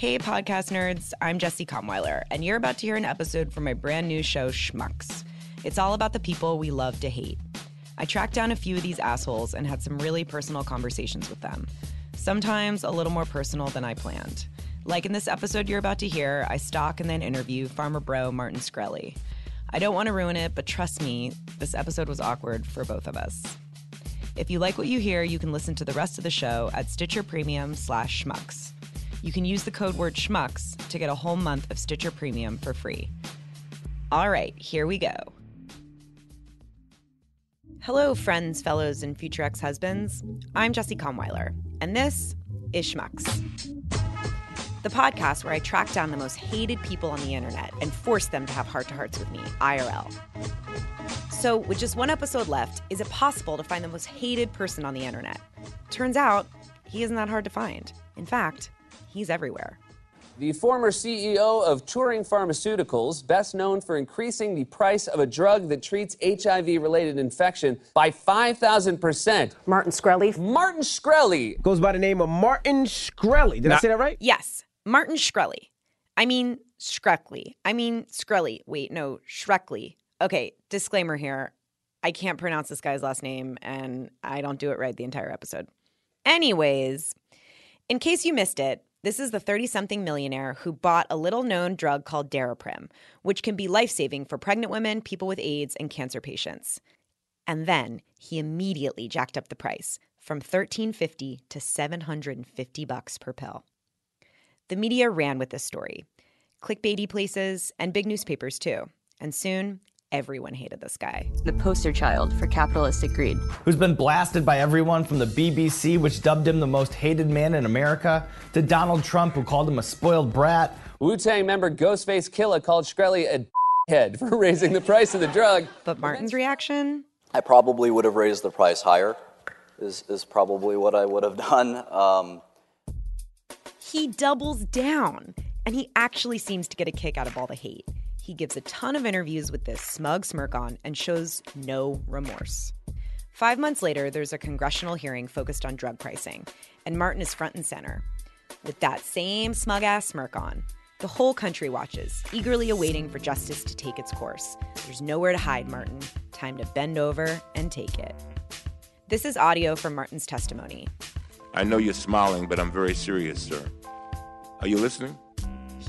Hey, podcast nerds. I'm Jesse Comweiler, and you're about to hear an episode from my brand new show, Schmucks. It's all about the people we love to hate. I tracked down a few of these assholes and had some really personal conversations with them. Sometimes a little more personal than I planned. Like in this episode you're about to hear, I stalk and then interview pharma bro Martin Shkreli. I don't want to ruin it, but trust me, this episode was awkward for both of us. If you like what you hear, you can listen to the rest of the show at Stitcher Premium slash schmucks. You can use the code word schmucks to get a whole month of Stitcher Premium for free. All right, here we go. Hello, friends, fellows, and future ex husbands. I'm Jesse Comweiler, and this is Schmucks, the podcast where I track down the most hated people on the internet and force them to have heart to hearts with me, IRL. So, with just one episode left, is it possible to find the most hated person on the internet? Turns out, he isn't that hard to find. In fact, he's everywhere. The former CEO of Turing Pharmaceuticals, best known for increasing the price of a drug that treats HIV related infection by 5,000%. Martin Shkreli. Martin Shkreli. Goes by the name of Martin Shkreli. Did I say that right? Yes, Martin Shkreli. I mean, Shkreli. I mean, Shkreli. Wait, no, Shrekley. Okay, disclaimer here. I can't pronounce this guy's last name, and I don't do it right the entire episode. Anyways, in case you missed it, this is the 30 something millionaire who bought a little known drug called Daraprim, which can be life saving for pregnant women, people with AIDS, and cancer patients. And then he immediately jacked up the price from 1350 to 750 bucks per pill. The media ran with this story, clickbaity places, and big newspapers too. And soon, everyone hated this guy. The poster child for capitalistic greed. Who's been blasted by everyone from the BBC, which dubbed him the most hated man in America, to Donald Trump, who called him a spoiled brat. Wu Tang member Ghostface Killah called Shkreli a head for raising the price of the drug. But Martin's reaction? I probably would have raised the price higher, is, is probably what I would have done. Um, he doubles down, and he actually seems to get a kick out of all the hate. He gives a ton of interviews with this smug smirk on and shows no remorse. Five months later, there's a congressional hearing focused on drug pricing, and Martin is front and center. With that same smug ass smirk on, the whole country watches, eagerly awaiting for justice to take its course. There's nowhere to hide, Martin. Time to bend over and take it. This is audio from Martin's testimony. I know you're smiling, but I'm very serious, sir. Are you listening?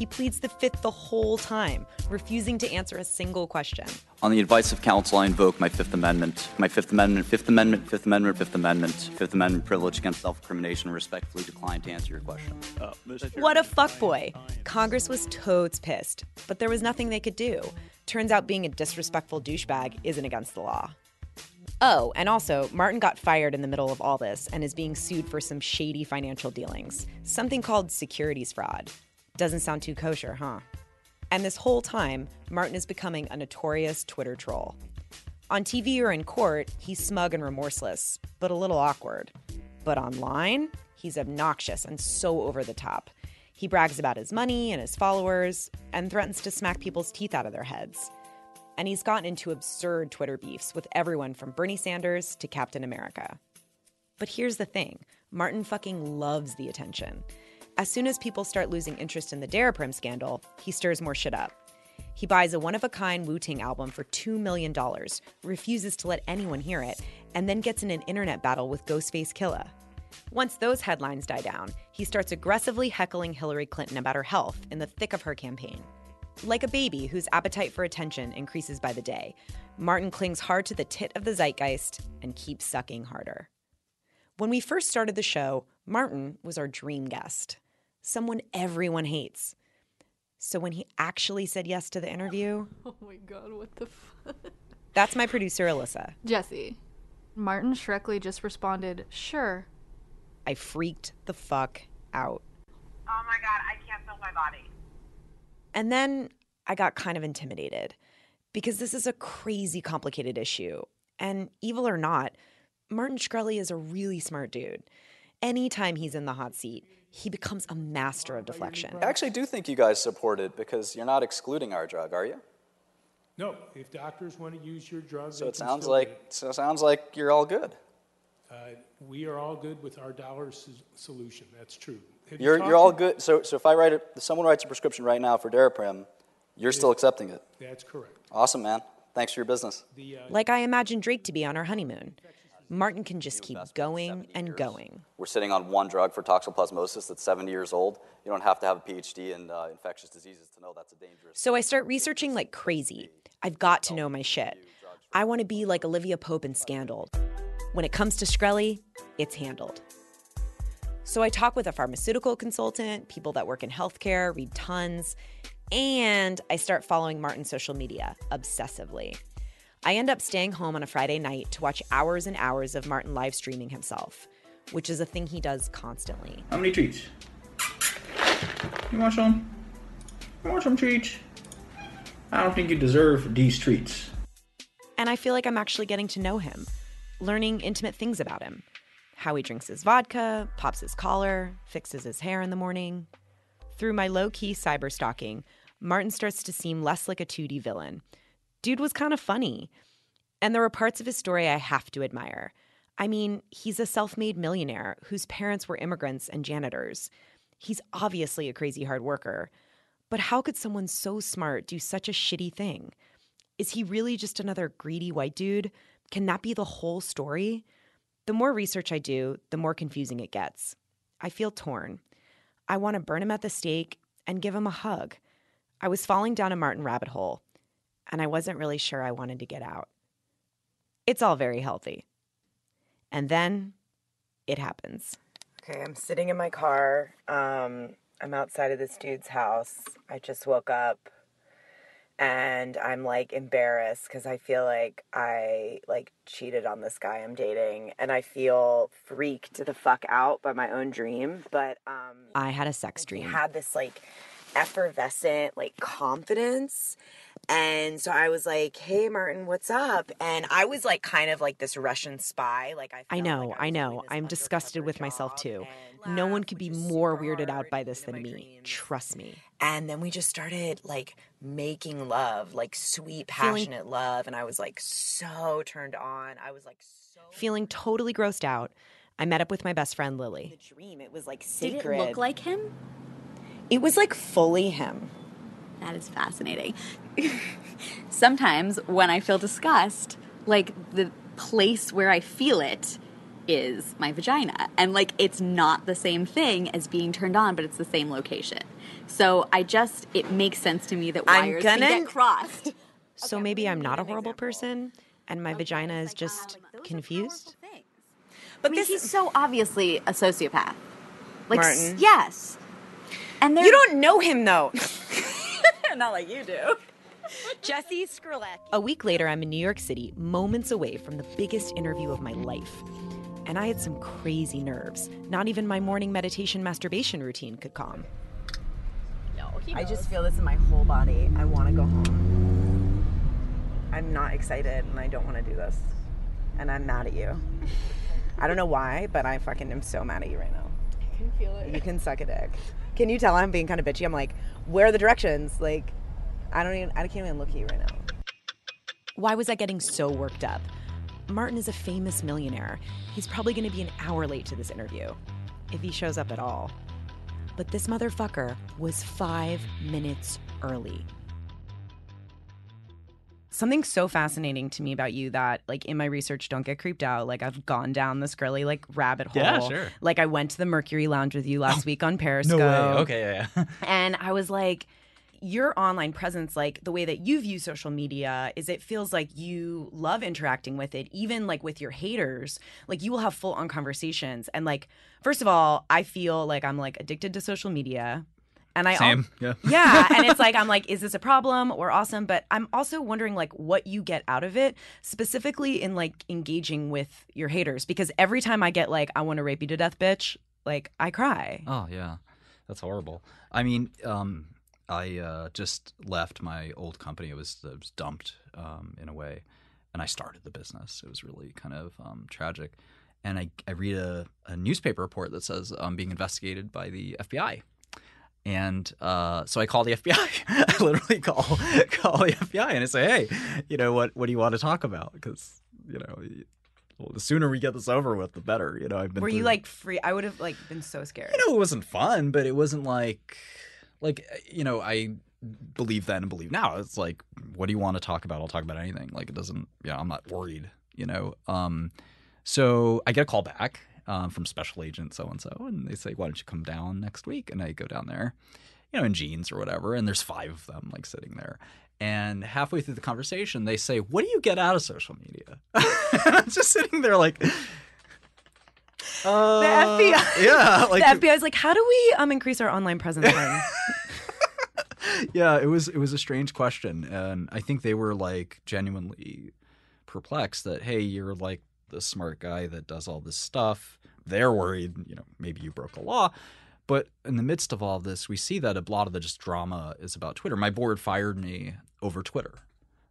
He pleads the fifth the whole time, refusing to answer a single question. on the advice of counsel, I invoke my Fifth Amendment. My Fifth Amendment, Fifth Amendment, Fifth Amendment, Fifth Amendment, Fifth Amendment privilege against self incrimination, respectfully decline to answer your question. What a fuckboy. Congress was toads pissed, but there was nothing they could do. Turns out being a disrespectful douchebag isn't against the law. Oh, and also, Martin got fired in the middle of all this and is being sued for some shady financial dealings, something called securities fraud. Doesn't sound too kosher, huh? And this whole time, Martin is becoming a notorious Twitter troll. On TV or in court, he's smug and remorseless, but a little awkward. But online, he's obnoxious and so over the top. He brags about his money and his followers and threatens to smack people's teeth out of their heads. And he's gotten into absurd Twitter beefs with everyone from Bernie Sanders to Captain America. But here's the thing Martin fucking loves the attention. As soon as people start losing interest in the Daraprim scandal, he stirs more shit up. He buys a one of a kind Wu Tang album for $2 million, refuses to let anyone hear it, and then gets in an internet battle with Ghostface Killah. Once those headlines die down, he starts aggressively heckling Hillary Clinton about her health in the thick of her campaign. Like a baby whose appetite for attention increases by the day, Martin clings hard to the tit of the zeitgeist and keeps sucking harder. When we first started the show, Martin was our dream guest, someone everyone hates. So when he actually said yes to the interview, Oh my god, what the fuck? that's my producer, Alyssa. Jesse. Martin Shrekley just responded, sure. I freaked the fuck out. Oh my god, I can't feel my body. And then I got kind of intimidated because this is a crazy complicated issue. And evil or not, Martin Shkreli is a really smart dude. Anytime he's in the hot seat, he becomes a master of deflection. I actually do think you guys support it because you're not excluding our drug, are you? No, if doctors want to use your drug, So it sounds like it. so it sounds like you're all good. Uh, we are all good with our dollar s- solution. That's true. Have you You're talked you're all good. So so if I write it, if someone writes a prescription right now for Daraprim, you're still accepting it. That's correct. Awesome, man. Thanks for your business. Like I imagined Drake to be on our honeymoon. Martin can just keep going and going. We're sitting on one drug for toxoplasmosis that's 70 years old. You don't have to have a PhD in uh, infectious diseases to know that's a dangerous. So I start researching like crazy. I've got to know my shit. I want to be like Olivia Pope in Scandal. When it comes to Shkreli, it's handled. So I talk with a pharmaceutical consultant, people that work in healthcare, read tons, and I start following Martin's social media obsessively. I end up staying home on a Friday night to watch hours and hours of Martin live streaming himself, which is a thing he does constantly. How many treats? You want some? You want some treats? I don't think you deserve these treats. And I feel like I'm actually getting to know him, learning intimate things about him how he drinks his vodka, pops his collar, fixes his hair in the morning. Through my low key cyber stalking, Martin starts to seem less like a 2D villain. Dude was kind of funny. And there were parts of his story I have to admire. I mean, he's a self made millionaire whose parents were immigrants and janitors. He's obviously a crazy hard worker. But how could someone so smart do such a shitty thing? Is he really just another greedy white dude? Can that be the whole story? The more research I do, the more confusing it gets. I feel torn. I want to burn him at the stake and give him a hug. I was falling down a Martin rabbit hole, and I wasn't really sure I wanted to get out. It's all very healthy. And then it happens. Okay, I'm sitting in my car. Um, I'm outside of this dude's house. I just woke up and I'm like embarrassed because I feel like I like cheated on this guy I'm dating and I feel freaked the fuck out by my own dream. But um I had a sex dream. I had this like effervescent like confidence. And so I was like, "Hey Martin, what's up?" And I was like kind of like this Russian spy. Like I I know, I know. I'm disgusted with myself too. No one could be more weirded out by this than me. Trust me. And then we just started like making love, like sweet, passionate love. And I was like so turned on. I was like so feeling totally grossed out. I met up with my best friend Lily. The dream, it was like Did it look like him? It was like fully him. That is fascinating. Sometimes when I feel disgust, like the place where I feel it is my vagina. And like it's not the same thing as being turned on, but it's the same location. So I just, it makes sense to me that I'm wires gonna- can get crossed. So maybe I'm not a horrible person and my vagina is just confused? But this he's so obviously a sociopath. Like, s- Martin. yes. And You don't know him though. not like you do. Jesse Skrilleck. A week later, I'm in New York City, moments away from the biggest interview of my life. And I had some crazy nerves. Not even my morning meditation masturbation routine could calm. No, I just feel this in my whole body. I want to go home. I'm not excited and I don't want to do this. And I'm mad at you. I don't know why, but I fucking am so mad at you right now. I can feel it. You can suck a dick. Can you tell I'm being kind of bitchy? I'm like, where are the directions? Like, I don't even, I can't even look at you right now. Why was I getting so worked up? Martin is a famous millionaire. He's probably going to be an hour late to this interview, if he shows up at all. But this motherfucker was five minutes early. Something so fascinating to me about you that like in my research don't get creeped out like i've gone down the Skrelly like rabbit hole Yeah, sure. like i went to the mercury lounge with you last oh, week on periscope No way. Okay, yeah, yeah. and i was like your online presence like the way that you view social media is it feels like you love interacting with it even like with your haters like you will have full on conversations and like first of all i feel like i'm like addicted to social media and i al- Same. Yeah. yeah and it's like i'm like is this a problem or awesome but i'm also wondering like what you get out of it specifically in like engaging with your haters because every time i get like i want to rape you to death bitch like i cry Oh yeah, that's horrible. I mean, um, I uh, just left my old company. It was, it was dumped um, in a way, and I started the business. It was really kind of um, tragic. And I, I read a, a newspaper report that says I'm being investigated by the FBI. And uh, so I call the FBI. I literally call call the FBI and I say, "Hey, you know what? What do you want to talk about? Because you know, well, the sooner we get this over with, the better." You know, I've been. were you like free i would have like been so scared you know, it wasn't fun, but it wasn't like, like you know, I believe then and believe now. It's like, what do you want to talk about? I'll talk about anything. Like it doesn't, you know, I'm not worried. You know, um, so I get a call back um, from Special Agent so and so, and they say, why don't you come down next week? And I go down there, you know, in jeans or whatever, and there's five of them like sitting there. And halfway through the conversation, they say, "What do you get out of social media?" I'm just sitting there like, uh, the FBI. yeah, like the FBI is like, how do we um increase our online presence? Yeah, it was it was a strange question, and I think they were like genuinely perplexed that hey, you're like the smart guy that does all this stuff. They're worried, you know, maybe you broke a law. But in the midst of all this, we see that a lot of the just drama is about Twitter. My board fired me over Twitter.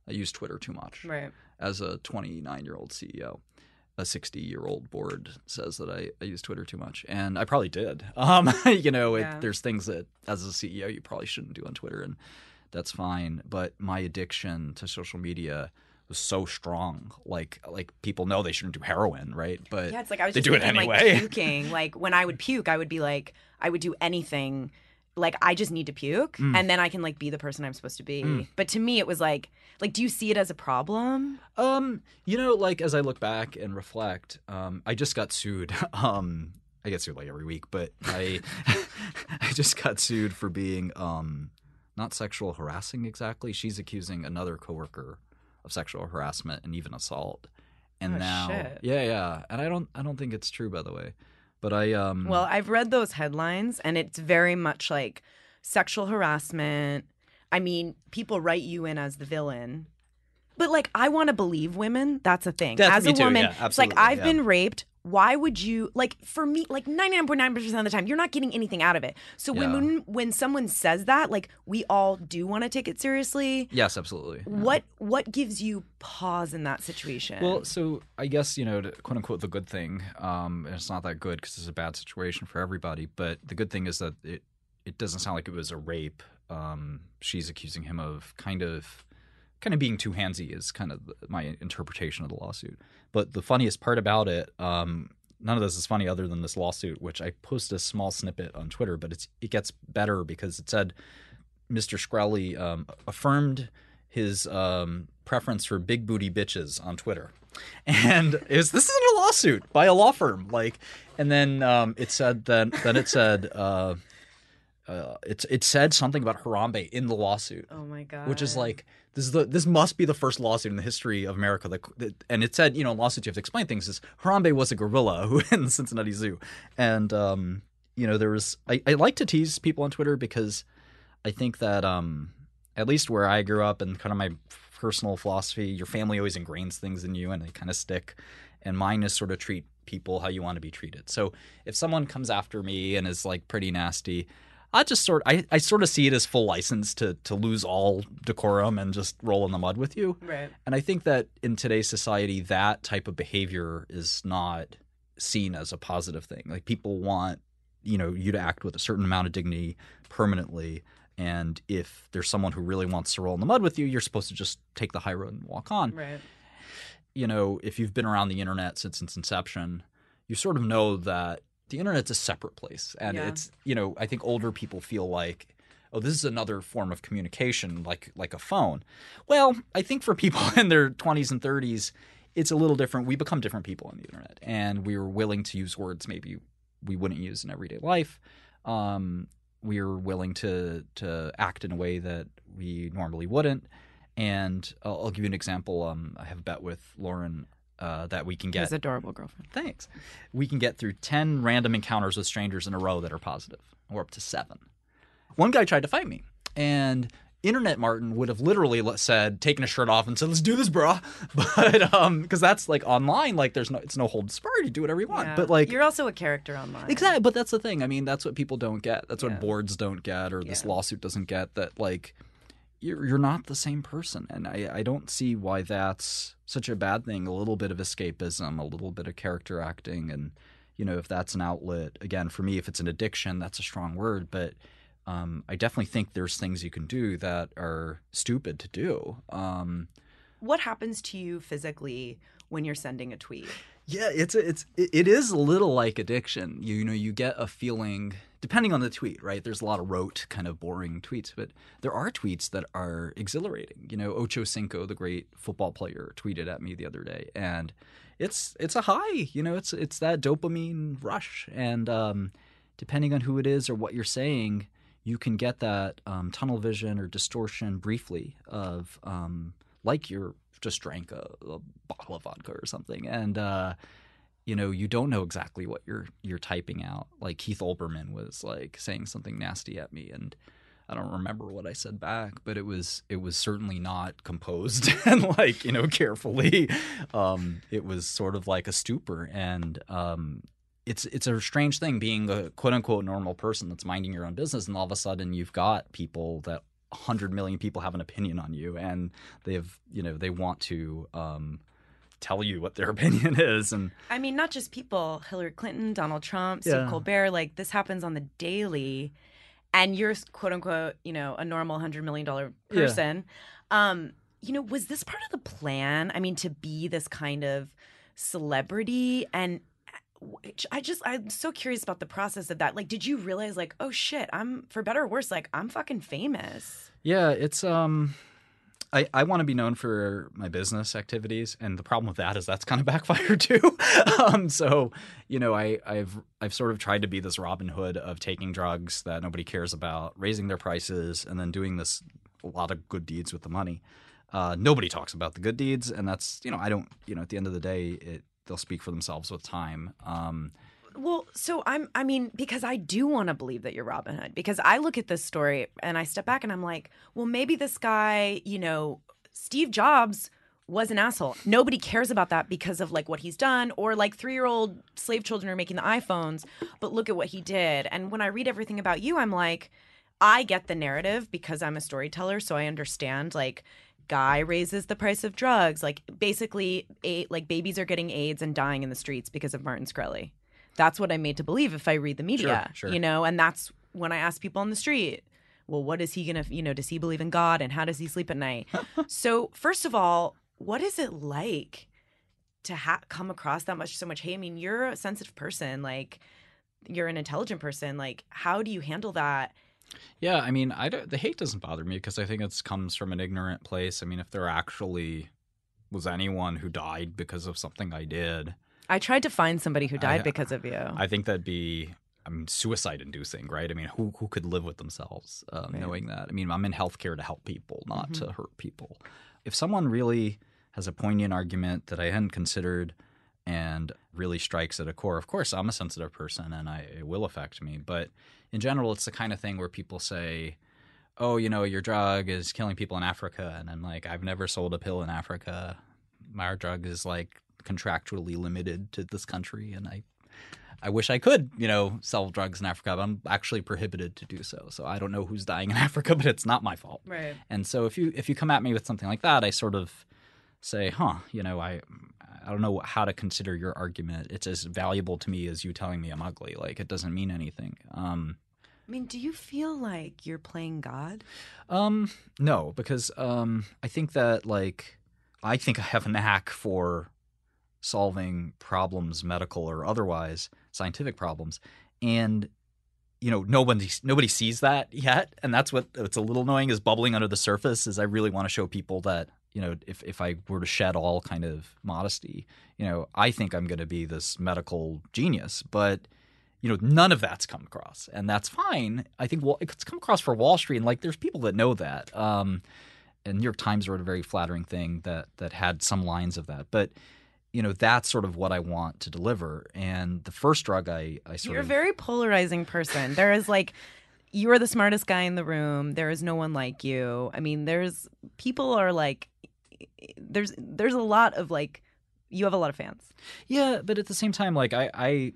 I use Twitter too much. Right. As a 29 year old CEO, a 60 year old board says that I, I use Twitter too much, and I probably did. Um, you know, it, there's things that as a CEO you probably shouldn't do on Twitter, and that's fine. But my addiction to social media was so strong. Like like people know they shouldn't do heroin, right? But Yeah, it's like I was they do it anyway. like puking. Like when I would puke, I would be like, I would do anything. Like I just need to puke, Mm. and then I can like be the person I'm supposed to be. Mm. But to me, it was like, like, do you see it as a problem? Um, you know, like as I look back and reflect, um, I just got sued. Um, I get sued like every week, but I I just got sued for being um not sexual harassing exactly. She's accusing another coworker of sexual harassment and even assault. And Oh, now shit. Yeah, yeah. And I don't I don't think it's true by the way. But I um Well, I've read those headlines, and it's very much like sexual harassment. I mean, people write you in as the villain. But like, I want to believe women. That's a thing. That's- as a too, woman, yeah, it's like I've yeah. been raped. Why would you like for me? Like ninety nine point nine percent of the time, you're not getting anything out of it. So Yeah. when when someone says that, like we all do want to take it seriously. Yes, absolutely. What what gives you pause in that situation? Well, so I guess you know, to, quote unquote, the good thing. Um, and it's not that good because it's a bad situation for everybody. But the good thing is that it it doesn't sound like it was a rape. Um, she's accusing him of kind of kind of being too handsy is kind of my interpretation of the lawsuit. But the funniest part about it, um, none of this is funny other than this lawsuit, which I posted a small snippet on Twitter, but it's it gets better because it said Mr. Shkreli um, affirmed his um, preference for big booty bitches on Twitter, and it this isn't a lawsuit by a law firm. Like, and then um, it said then then it said. Uh, uh, it's it said something about Harambe in the lawsuit. Oh god! Which is like this is the this must be the first lawsuit in the history of America that, that and it said you know lawsuits you have to explain things. Is Harambe was a gorilla who in the Cincinnati Zoo, and um, you know there was I, I like to tease people on Twitter because I think that um, at least where I grew up and kind of my personal philosophy, your family always ingrains things in you and they kind of stick. And mine is sort of treat people how you want to be treated. So if someone comes after me and is like pretty nasty, I just sort I, I sort of see it as full license to to lose all decorum and just roll in the mud with you. Right. And I think that in today's society, that type of behavior is not seen as a positive thing. Like people want, you know, you to act with a certain amount of dignity permanently. And if there's someone who really wants to roll in the mud with you, you're supposed to just take the high road and walk on. Right. You know, if you've been around the internet since its inception, you sort of know that the internet's a separate place. And Yeah. it's, you know, I think older people feel like, oh, this is another form of communication, like like a phone. Well, I think for people in their 20s and 30s, it's a little different. We become different people on the internet, and we're willing to use words maybe we wouldn't use in everyday life. Um, we're willing to to act in a way that we normally wouldn't. And I'll, I'll give you an example. Um, I have a bet with Lauren uh, that we can get. His adorable girlfriend. Thanks. We can get through 10 random encounters with strangers in a row that are positive, or up to seven. One guy tried to fight me, and Internet Martin would have literally said, taken a shirt off and said, let's do this, bruh. But, um, because that's like online, like there's no, it's no holds barred. You do whatever you want. Yeah. But like, you're also a character online. Exactly, but that's the thing. I mean, that's what people don't get. That's what boards don't get, or this lawsuit doesn't get. That like, you're you're not the same person, and I I don't see why that's such a bad thing. A little bit of escapism, a little bit of character acting, and you know, if that's an outlet, again, for me, if it's an addiction, that's a strong word, but. Um, I definitely think there's things you can do that are stupid to do. Um, What happens to you physically when you're sending a tweet? Yeah, it's a, it's it it is a little like addiction. You, you know, you get a feeling depending on the tweet, right? There's a lot of rote, kind of boring tweets, but there are tweets that are exhilarating. You know, Ocho Cinco, the great football player, tweeted at me the other day, and it's it's a high. You know, it's it's that dopamine rush, and um, depending on who it is or what you're saying, you can get that um, tunnel vision or distortion briefly of um, like you're just drank a, a bottle of vodka or something, and uh, you know you don't know exactly what you're you're typing out. Like Keith Olbermann was like saying something nasty at me, and I don't remember what I said back, but it was it was certainly not composed and like you know carefully. Um, it was sort of like a stupor, and um, it's it's a strange thing being a quote unquote normal person that's minding your own business, and all of a sudden you've got people that hundred million people have an opinion on you, and they've you know they want to um, tell you what their opinion is, and I mean, not just people, Hillary Clinton, Donald Trump, Steve Yeah. Colbert, like this happens on the daily. And you're quote unquote, you know, a normal hundred million dollar Yeah. person. Um, you know, was this part of the plan? I mean, to be this kind of celebrity and I just I'm so curious about the process of that. Like, did you realize like, oh shit, I'm for better or worse, like I'm fucking famous. Yeah, it's um I, I want to be known for my business activities, and the problem with that is that's kind of backfired too. um, so, you know, I, I've I've sort of tried to be this Robin Hood of taking drugs that nobody cares about, raising their prices, and then doing this a lot of good deeds with the money. Uh, nobody talks about the good deeds, and that's you know I don't you know at the end of the day it they'll speak for themselves with time. Um, Well, so I'm I mean, because I do want to believe that you're Robin Hood because I look at this story and I step back and I'm like, well, maybe this guy, you know, Steve Jobs was an asshole. Nobody cares about that because of like what he's done or like 3-year-old slave children are making the iPhones, but look at what he did. And when I read everything about you, I'm like I get the narrative because I'm a storyteller, so I understand like guy raises the price of drugs, like basically like babies are getting AIDS and dying in the streets because of Martin Shkreli. That's what I'm made to believe if I read the media, Sure, sure. you know, and that's when I ask people on the street, well, what is he gonna, you know, does he believe in God and how does he sleep at night? so, first of all, what is it like to ha- come across that much, so much hate? I mean, you're a sensitive person, like you're an intelligent person. Like, how do you handle that? Yeah, I mean, I don't, the hate doesn't bother me because I think it comes from an ignorant place. I mean, if there actually was anyone who died because of something I did, I tried to find somebody who died I- because of you. I think that'd be, I mean, suicide inducing, right? I mean, who who could live with themselves um, Right. knowing that? I mean, I'm in healthcare to help people, not Mhm. to hurt people. If someone really has a poignant argument that I hadn't considered and really strikes at a core, of course, I'm a sensitive person and I, it will affect me. But in general, it's the kind of thing where people say, oh, you know, your drug is killing people in Africa. And I'm like, I've never sold a pill in Africa. My drug is like contractually limited to this country. And I, I wish I could, you know, sell drugs in Africa, but I'm actually prohibited to do so. So I don't know who's dying in Africa, but it's not my fault. Right. And so if you if you come at me with something like that, I sort of say, huh, you know, I I don't know how to consider your argument. It's as valuable to me as you telling me I'm ugly. Like it doesn't mean anything. Um, I mean, do you feel like you're playing God? um, no, because um, I think that like I think I have a knack for solving problems, medical or otherwise, scientific problems, and you know nobody nobody sees that yet, and that's what it's a little annoying is bubbling under the surface. Is I really want to show people that you know if if I were to shed all kind of modesty, you know, I think I'm going to be this medical genius, but you know, none of that's come across, and that's fine. I think well, it's come across for Wall Street, and like there's people that know that. Um, and New York Times wrote a very flattering thing that that had some lines of that, but you know that's sort of what I want to deliver. And the first drug I I sort You're of a very polarizing person. There is like you are the smartest guy in the room. There is no one like you. I mean, there's people are like there's there's a lot of like you have a lot of fans. Yeah, but at the same time, like I I,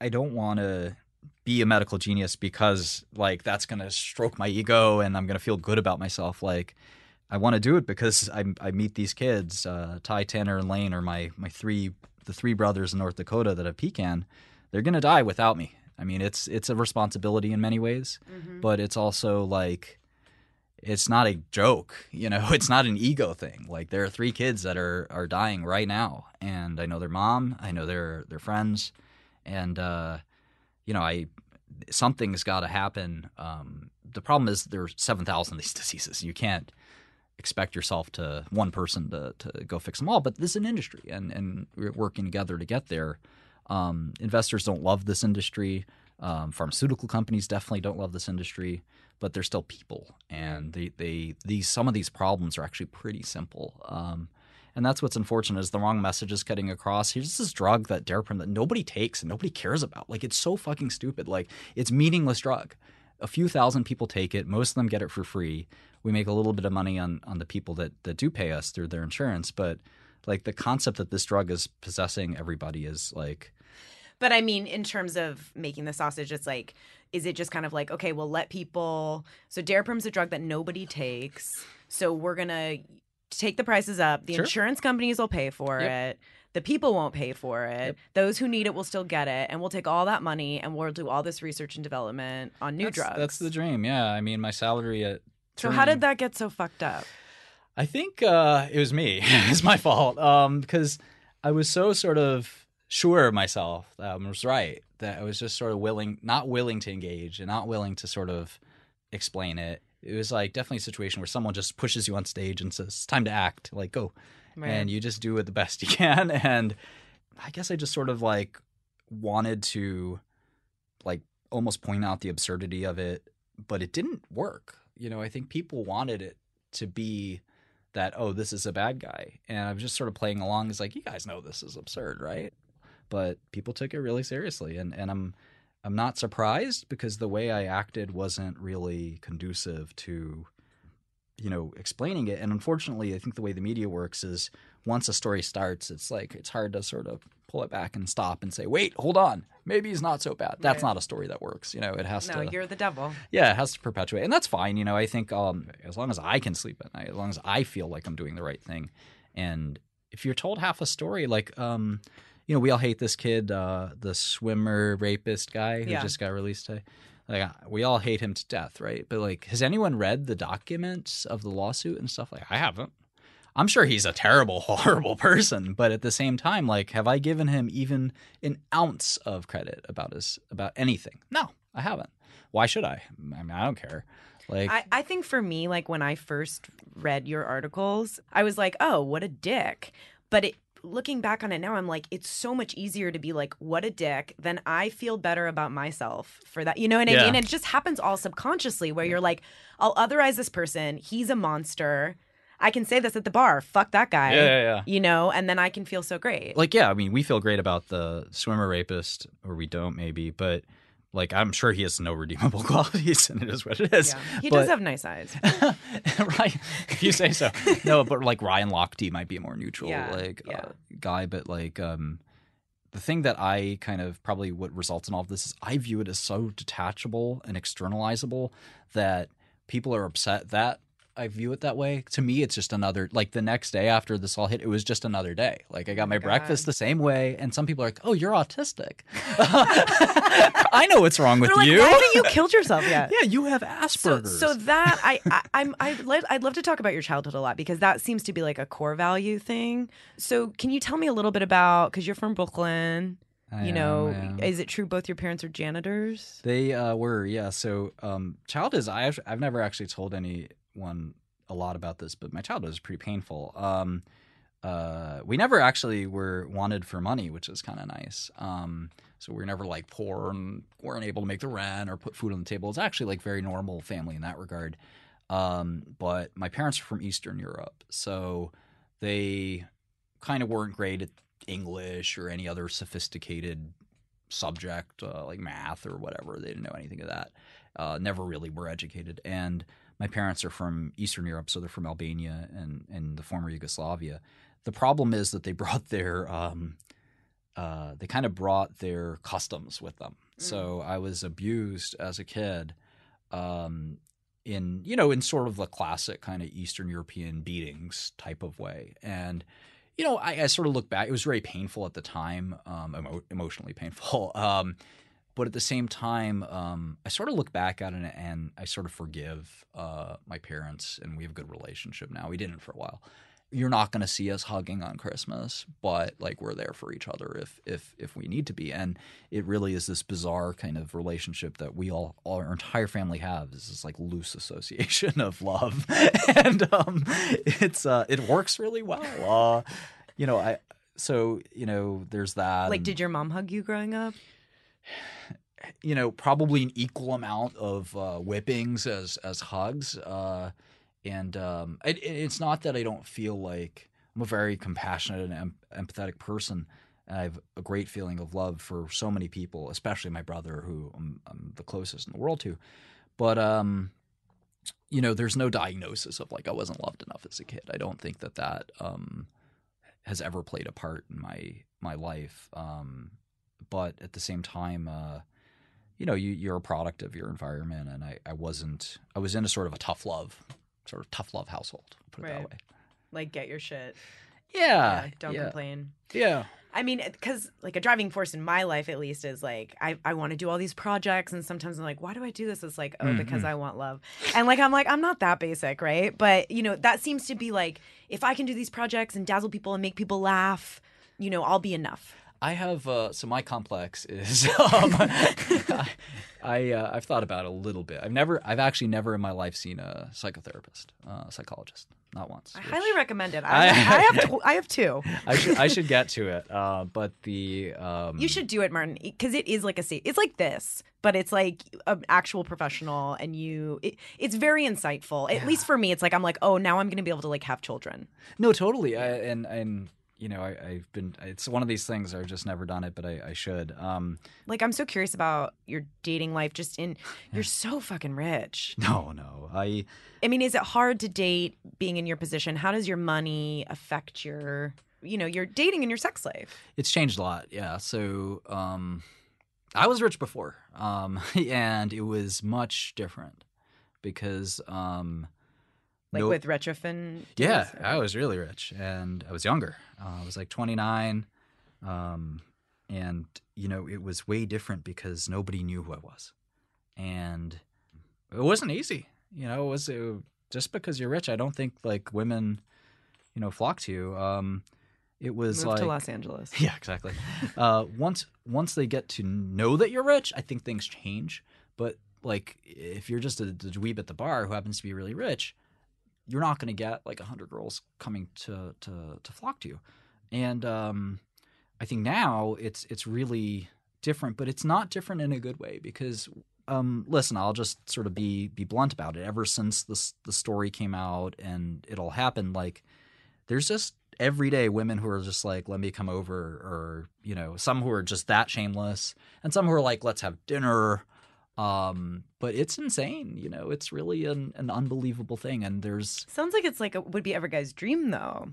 I don't want to be a medical genius because like that's gonna stroke my ego and I'm gonna feel good about myself. Like I want to do it because I I meet these kids. Uh, Ty, Tanner, and Lane are my my three the three brothers in North Dakota that have PKAN. They're gonna die without me. I mean, it's it's a responsibility in many ways, Mhm. but it's also like it's not a joke, you know. It's not an ego thing. Like there are three kids that are are dying right now, and I know their mom, I know their their friends, and uh, you know, I something's got to happen. Um, the problem is there's seven thousand of these diseases. You can't expect yourself to one person to to go fix them all. But this is an industry, and and we're working together to get there. Um, investors don't love this industry. Um, pharmaceutical companies definitely don't love this industry, but they're still people, and they, they these some of these problems are actually pretty simple. Um, and that's what's unfortunate is the wrong message is getting across. Here's this drug that Daraprim that nobody takes and nobody cares about. Like it's so fucking stupid. Like it's meaningless drug. A few thousand people take it. Most of them get it for free. We make a little bit of money on on the people that that do pay us through their insurance, but like the concept that this drug is possessing everybody is like But I mean, in terms of making the sausage, it's like, is it just kind of like, okay, well, let people. So Daraprim's a drug that nobody takes. So we're gonna take the prices up. The Sure. insurance companies will pay for Yep. it. The people won't pay for it. Those who need it will still get it, and we'll take all that money and we'll do all this research and development on new that's, drugs. That's the dream. Yeah. I mean, my salary at so how did that get so fucked up? I think uh, it was me. it's my fault um, because I was so sort of sure of myself that I was right. That I was just sort of willing, not willing to engage and not willing to sort of explain it. It was like definitely a situation where someone just pushes you on stage and says, "It's time to act." Like, go, Right. and you just do it the best you can. And I guess I just sort of like wanted to like almost point out the absurdity of it, but it didn't work. You know, I think people wanted it to be that oh this is a bad guy. And I'm just sort of playing along as like you guys know this is absurd right? But people took it really seriously and, and i'm i'm not surprised because the way i acted wasn't really conducive to you know explaining it and unfortunately i think the way the media works is once a story starts it's like it's hard to sort of pull it back and stop and say wait hold on maybe he's not so bad that's Right. not a story that works you know it has to No, to you're the devil. yeah, it has to perpetuate, and that's fine. You know, I think um, as long as I can sleep at night, as long as I feel like I'm doing the right thing, and if you're told half a story, like um, you know, we all hate this kid, uh, the swimmer rapist guy who Yeah. just got released today. Like we all hate him to death, right? But like, has anyone read the documents of the lawsuit and stuff? Like, I haven't. I'm sure he's a terrible, horrible person, but at the same time, like, have I given him even an ounce of credit about his about anything? No, I haven't. Why should I? I mean, I don't care. Like, I, I think for me, like when I first read your articles, I was like, oh, what a dick. But it, looking back on it now, I'm like, it's so much easier to be like, what a dick. Then I feel better about myself for that. You know what I Yeah. mean? It just happens all subconsciously where you're like, I'll otherize this person. He's a monster. I can say this at the bar. Fuck that guy. Yeah, yeah, yeah. You know, and then I can feel so great. like, yeah, I mean, we feel great about the swimmer rapist, or we don't, maybe, but like, I'm sure he has no redeemable qualities, and it is what it is. Yeah. He But- does have nice eyes. right if you say so no but like ryan lochte might be a more neutral Yeah, like uh, guy but like um the thing that i kind of probably what results in all of this is i view it as so detachable and externalizable that people are upset that I view it that way. To me, it's just another like the next day after this all hit, it was just another day. Like I got my breakfast the same way, and some people are like, "Oh, you're autistic." I know what's wrong with They're like, you. why haven't you killed yourself yet? yeah, you have Asperger's. so that I, I I'm I'd, let, I'd love to talk about your childhood a lot because that seems to be like a core value thing. So can you tell me a little bit about because you're from Brooklyn, I you know, am, am. is it true both your parents are janitors? They uh, were, yeah. So um, childhood, I have, I've never actually told anyone a lot about this, but my childhood was pretty painful. Um, uh, we never actually were wanted for money, which is kind of nice. Um, so we were never like poor and weren't able to make the rent or put food on the table. It's actually like very normal family in that regard. Um, but my parents are from Eastern Europe, so they kind of weren't great at English or any other sophisticated subject uh, like math or whatever. They didn't know anything of that. Uh, never really were educated. And my parents are from Eastern Europe, so they're from Albania and, and the former Yugoslavia. The problem is that they brought their um, uh, they kind of brought their customs with them. So I was abused as a kid um, in you know in sort of the classic kind of Eastern European beatings type of way, and you know I, I sort of look back. It was very painful at the time, um, emo- emotionally painful. But at the same time, um, I sort of look back at it and I sort of forgive uh, my parents, and we have a good relationship now. We didn't for a while. You're not going to see us hugging on Christmas, but like we're there for each other if if if we need to be. And it really is this bizarre kind of relationship that we all, all our entire family have. This is like loose association of love, and um, it's uh, it works really well. Uh, you know, I so you know there's that. Like, and- did your mom hug you growing up? You know, probably an equal amount of uh, whippings as as hugs. Uh, and um, it, it's not that I don't feel like I'm a very compassionate and em- empathetic person. And I have a great feeling of love for so many people, especially my brother, who I'm, I'm the closest in the world to. But um, you know, there's no diagnosis of like I wasn't loved enough as a kid. I don't think that that um, has ever played a part in my my life. Um, but at the same time, uh, you know, you, you're a product of your environment, and I, I wasn't. I was in a sort of a tough love, sort of tough love household. Put it that way. Like, get your shit. Yeah, don't yeah. complain. Yeah. I mean, because like a driving force in my life, at least, is like I, I want to do all these projects, and sometimes I'm like, why do I do this? It's like, oh, because Mhm. I want love, and like I'm like I'm not that basic, right? But you know, that seems to be like if I can do these projects and dazzle people and make people laugh, you know, I'll be enough. I have uh, so my complex is um, I, I uh, I've thought about it a little bit. I've never I've actually never in my life seen a psychotherapist, uh, psychologist, not once. I highly recommend it. I- I, I have tw- I have two. I should I should get to it, uh, but the um, You should do it, Martin, because it is like a it's like this, but it's like an actual professional, and you it, it's very insightful. At least for me, it's like I'm like, oh, now I'm gonna be able to like have children. No, totally. I, and and you know, I, I've been. It's one of these things I've just never done it, but I, I should. Um, Like I'm so curious about your dating life. Just in, you're so fucking rich. no, no. I I mean, is it hard to date being in your position? How does your money affect your, you know, your dating and your sex life? it's changed a lot. Yeah. So um, I was rich before, um, and it was much different because um, Like no- with Retrophin? Yeah, days? I was really rich, and I was younger. Uh, I was like 29, um, and you know it was way different because nobody knew who I was, and it wasn't easy. You know, it was it, just because you're rich. I don't think like women, you know, flock to you. Um, it was Move like to Los Angeles. Yeah, exactly. uh, once once they get to know that you're rich, I think things change. But like, if you're just a, a dweeb at the bar who happens to be really rich, you're not going to get like a hundred girls coming to to to flock to you. And um, I think now it's it's really different, but it's not different in a good way because um, listen, I'll just sort of be be blunt about it. Ever since this the story came out and it all happened, like there's just everyday women who are just like, let me come over, or you know, some who are just that shameless, and some who are like, let's have dinner. Um, but it's insane, you know. It's really an, an unbelievable thing, and there's Sounds like it's like a would be every guy's dream, though.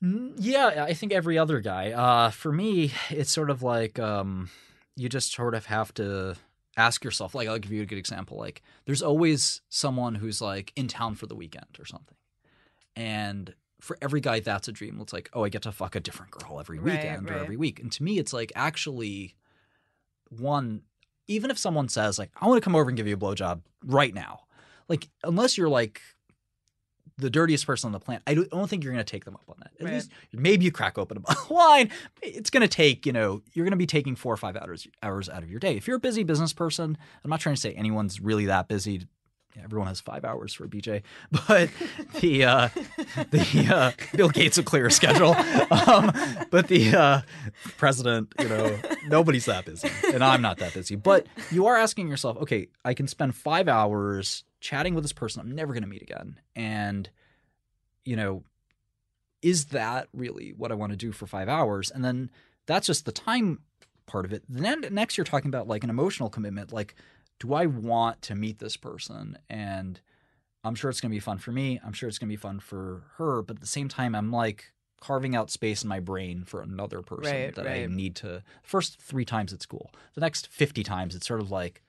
yeah, I think every other guy. Uh, for me, it's sort of like um, you just sort of have to ask yourself. Like, I'll give you a good example. Like, there's always someone who's like in town for the weekend or something, and for every guy, that's a dream. It's like, oh, I get to fuck a different girl every Right, weekend or every week. And to me, it's like actually one. Even if someone says like, I want to come over and give you a blowjob right now, like unless you're like the dirtiest person on the planet. I don't, think you're going to take them up on that. At Right. least maybe you crack open a bottle of wine. It's going to take, you know, you're going to be taking four or five hours hours out of your day. If you're a busy business person, I'm not trying to say anyone's really that busy. Everyone has five hours for a BJ, but the uh, the uh, Bill Gates will clear a schedule. Um, but the uh, president, you know, nobody's that busy, and I'm not that busy. But you are asking yourself, okay, I can spend five hours chatting with this person I'm never going to meet again, and you know, is that really what I want to do for five hours? And then that's just the time part of it. Then next, you're talking about like an emotional commitment, like do I want to meet this person? And I'm sure it's going to be fun for me. I'm sure it's going to be fun for her. But at the same time, I'm like carving out space in my brain for another person Right, that I need to. First three times at school, the next 50 times, it's sort of like,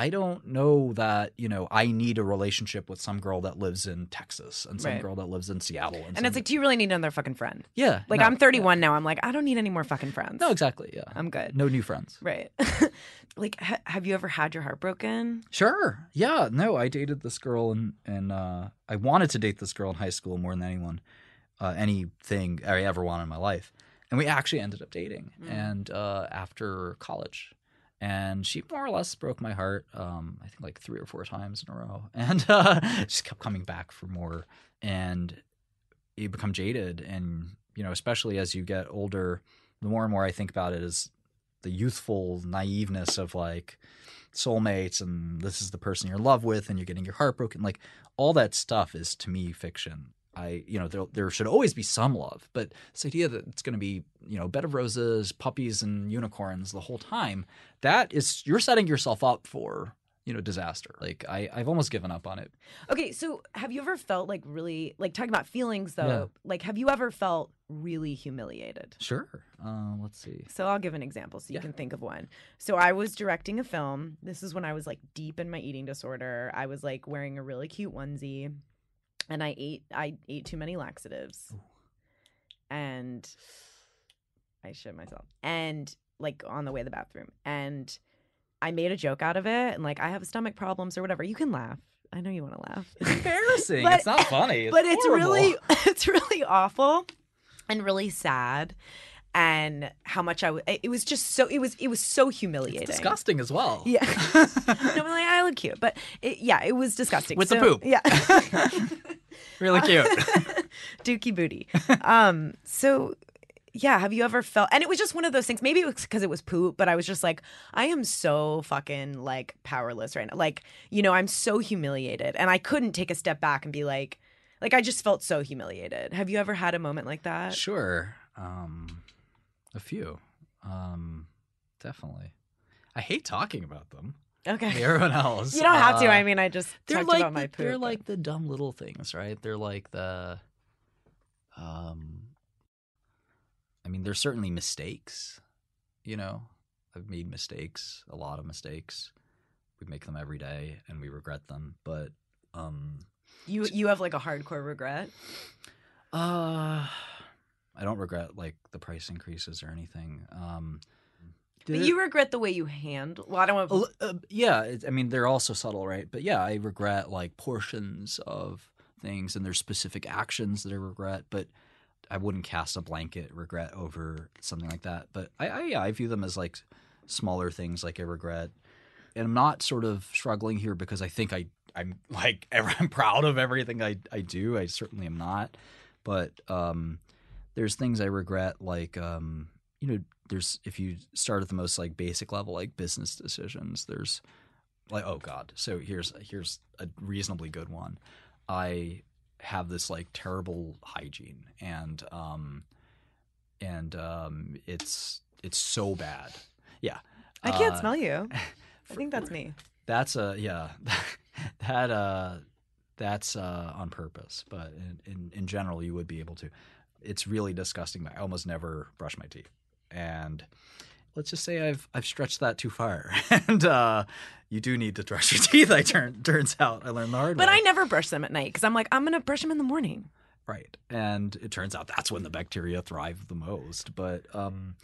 I don't know that, you know, I need a relationship with some girl that lives in Texas and some Right. girl that lives in Seattle. And some- it's like, do you really need another fucking friend? Yeah, Like no, I'm 31 now. I'm like, I don't need any more fucking friends. No, exactly. Yeah. I'm good. no new friends. Right. like, ha- have you ever had your heart broken? Sure. Yeah. No, I dated this girl and and uh, I wanted to date this girl in high school more than anyone, uh, anything I ever wanted in my life. And we actually ended up dating Mm. and uh, after college. And she more or less broke my heart. Um, I think like three or four times in a row, and uh, just kept coming back for more. And you become jaded, and you know, especially as you get older, the more and more I think about it is the youthful naiveness of like soulmates and this is the person you're in love with and you're getting your heart broken like all that stuff is to me fiction i you know there, there should always be some love but this idea that it's going to be you know bed of roses puppies and unicorns the whole time that is you're setting yourself up for you know disaster like i i've almost given up on it Okay, so have you ever felt like really like talking about feelings though? Yeah. Like, have you ever felt really humiliated? sure uh, let's see So I'll give an example so you can think of one. So I was directing a film. This is when I was like deep in my eating disorder. I was like wearing a really cute onesie and I ate I ate too many laxatives. And I shit myself. And like on the way to the bathroom. And I made a joke out of it and like I have stomach problems or whatever. You can laugh. I know you want to laugh. it's embarrassing But- it's not funny it's but it's really it's really awful and really sad and how much I w- it was just so it was it was so humiliating. disgusting as well Yeah. no, I'm like I look cute, but it, yeah, it was disgusting. With the So- poop. Yeah. really cute Dookie booty. Um so yeah, have you ever felt and it was just one of those things. Maybe it was because it was poop, but I was just like, I am so fucking like powerless right now. Like, you know, I'm so humiliated. And I couldn't take a step back and be like, like I just felt so humiliated. Have you ever had a moment like that? Sure. Um, a few. Um, definitely. I hate talking about them. Okay. To Everyone else. You don't have to. Uh, I mean, I just they're talked like about my the, poop. they're but- like the dumb little things, right? They're like the um I mean, there's certainly mistakes, you know. I've made mistakes, a lot of mistakes. We make them every day and we regret them, but um you you have like a hardcore regret. uh I don't regret like the price increases or anything. Um But you regret the way you handle. Well, I don't want. Uh, yeah, it, I mean they're also subtle, right? But yeah, I regret like portions of things, and there's specific actions that I regret. But I wouldn't cast a blanket regret over something like that. But I, I yeah, I view them as like smaller things, like I regret, and I'm not sort of struggling here because I think I I'm like I'm proud of everything I I do. I certainly am not, but um, there's things I regret, like um, you know, there's if you start at the most like basic level, like business decisions. There's like oh god. So here's here's a reasonably good one. I have this like terrible hygiene and um and um it's it's so bad. Yeah. I can't Uh, smell you. I think that's me. That's a yeah. that uh that's uh on purpose, but in, in in general you would be able to. It's really disgusting. I almost never brush my teeth. And let's just say I've I've stretched that too far. and uh you do need to brush your teeth, I turn turns out. I learned the hard But way. I never brush them at night because I'm like, I'm gonna brush them in the morning. Right. And it turns out that's when the bacteria thrive the most. But um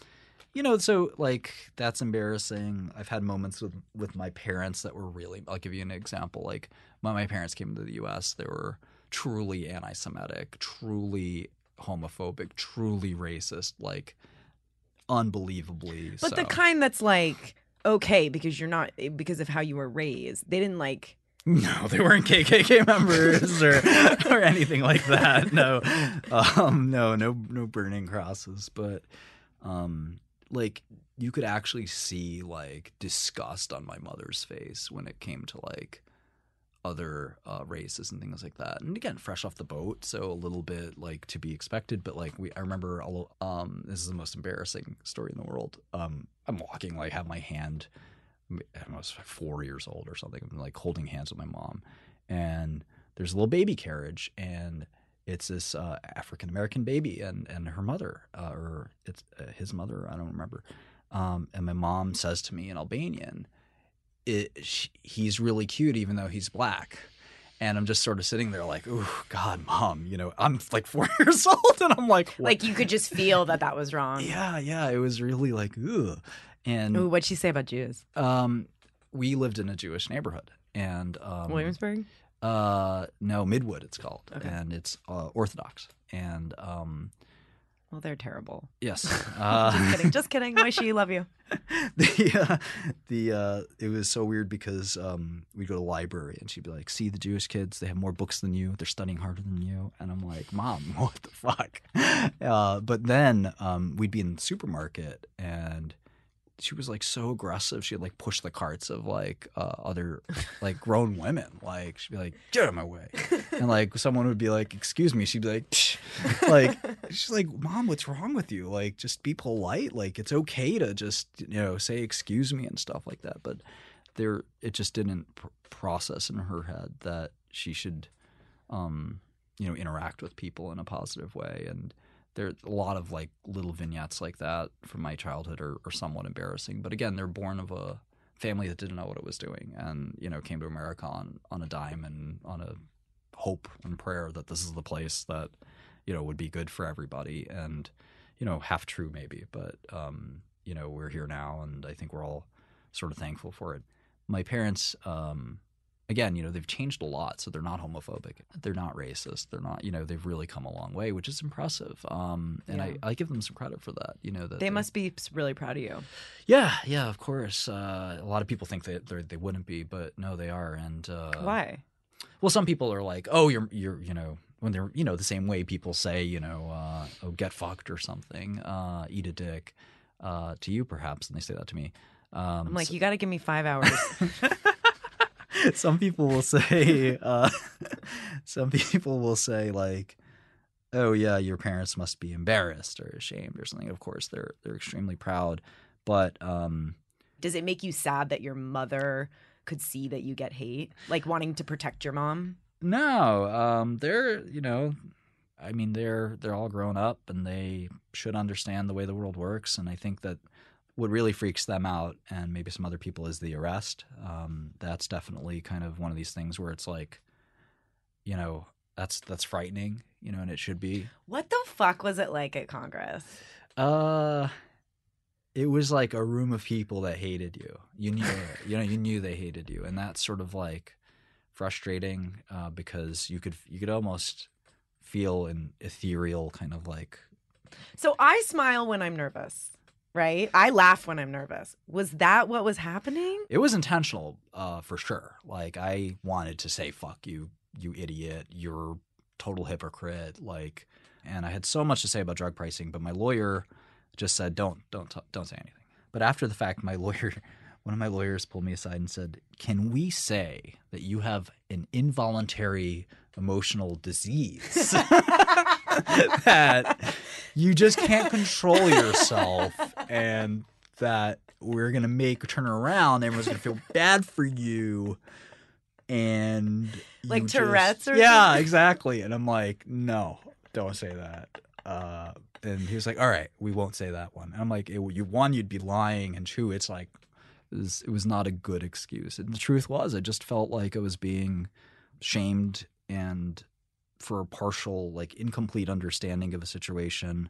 you know, so like that's embarrassing. I've had moments with with my parents that were really I'll give you an example. Like when my parents came to the US, they were truly anti-Semitic, truly homophobic, truly racist, like unbelievably. But so. the kind that's like okay because you're not because of how you were raised. They didn't like No, they weren't KKK members or or anything like that. No, um, no, no, no burning crosses. But um, like you could actually see like disgust on my mother's face when it came to like other uh, races and things like that. And again, fresh off the boat, so a little bit like to be expected. But like we, I remember, a lo- um, this is the most embarrassing story in the world. Um, I'm walking, like have my hand. I was four years old or something. I'm like holding hands with my mom, and there's a little baby carriage, and it's this uh, African American baby and and her mother, uh, or it's uh, his mother. I don't remember. Um, and my mom says to me in Albanian, it, "He's really cute, even though he's black." And I'm just sort of sitting there like, "Oh God, mom," you know, I'm like four years old, and I'm like, what? like you could just feel that that was wrong. yeah, yeah. It was really like, ugh. And Ooh, what'd she say about Jews? um, we lived in a Jewish neighborhood, and um, Williamsburg? Uh, no, Midwood. It's called, Okay. and it's uh, Orthodox. And um, Well, they're terrible. yes, uh, just kidding. Just kidding. Moishi, love you. the uh, the uh, it was so weird because um, we'd go to the library and she'd be like, "See the Jewish kids? They have more books than you. They're studying harder than you." And I'm like, "Mom, what the fuck?" Uh, but then um, we'd be in the supermarket and she was like so aggressive. She'd like push the carts of like uh, other like grown women. Like she'd be like, "Get out of my way!" And like someone would be like, "Excuse me." She'd be like, Psh. "Like she's like, Mom, what's wrong with you? Like just be polite. Like it's okay to just you know say excuse me and stuff like that." But there, it just didn't pr- process in her head that she should, um, you know, interact with people in a positive way and there a lot of like little vignettes like that from my childhood are, are somewhat embarrassing. But again, they're born of a family that didn't know what it was doing and you know came to America on on a dime and on a hope and prayer that this is the place that you know would be good for everybody and you know half true maybe but um you know we're here now and I think we're all sort of thankful for it. My parents um again, you know, they've changed a lot, so they're not homophobic, they're not racist, they're not, you know, they've really come a long way, which is impressive. Um, and Yeah. I, I give them some credit for that. You know that They must be really proud of you. yeah, yeah, of course. Uh, a lot of people think that they're- they wouldn't be, but no, they are. And uh, Why? Well, some people are like, "Oh, you're you're you know." When they're you know the same way people say you know uh, oh get fucked or something uh, eat a dick uh, to you perhaps and they say that to me um, I'm like, you got to give me five hours. some people will say uh, some people will say like oh yeah your parents must be embarrassed or ashamed or something of course they're they're extremely proud but um Does it make you sad that your mother could see that you get hate, like wanting to protect your mom? no um they're you know i mean they're they're all grown up and they should understand the way the world works and i think that what really freaks them out and maybe some other people is the arrest um that's definitely kind of one of these things where it's like you know that's that's frightening you know and it should be What the fuck was it like at Congress? Uh, it was like a room of people that hated you. You knew, you know, you knew they hated you, and that's sort of like frustrating uh, because you could you could almost feel an ethereal kind of like So I smile when I'm nervous, right? I laugh when I'm nervous. Was that what was happening? it was intentional uh, for sure. Like I wanted to say "fuck you, you idiot," you're total hypocrite. Like, and I had so much to say about drug pricing, but my lawyer just said, "Don't, don't, t- don't say anything." But after the fact, my lawyer, one of my lawyers, pulled me aside and said, "Can we say that you have an involuntary emotional disease that you just can't control yourself, and that we're gonna make a turn around, everyone's gonna feel bad for you." And Like you Tourette's or yeah, something? exactly. And I'm like, no, don't say that. Uh, and he was like, all right, we won't say that one. And I'm like, it, you one, you'd be lying, and two, it's like, it was, it was not a good excuse. And the truth was, I just felt like I was being shamed and for a partial, like, incomplete understanding of a situation.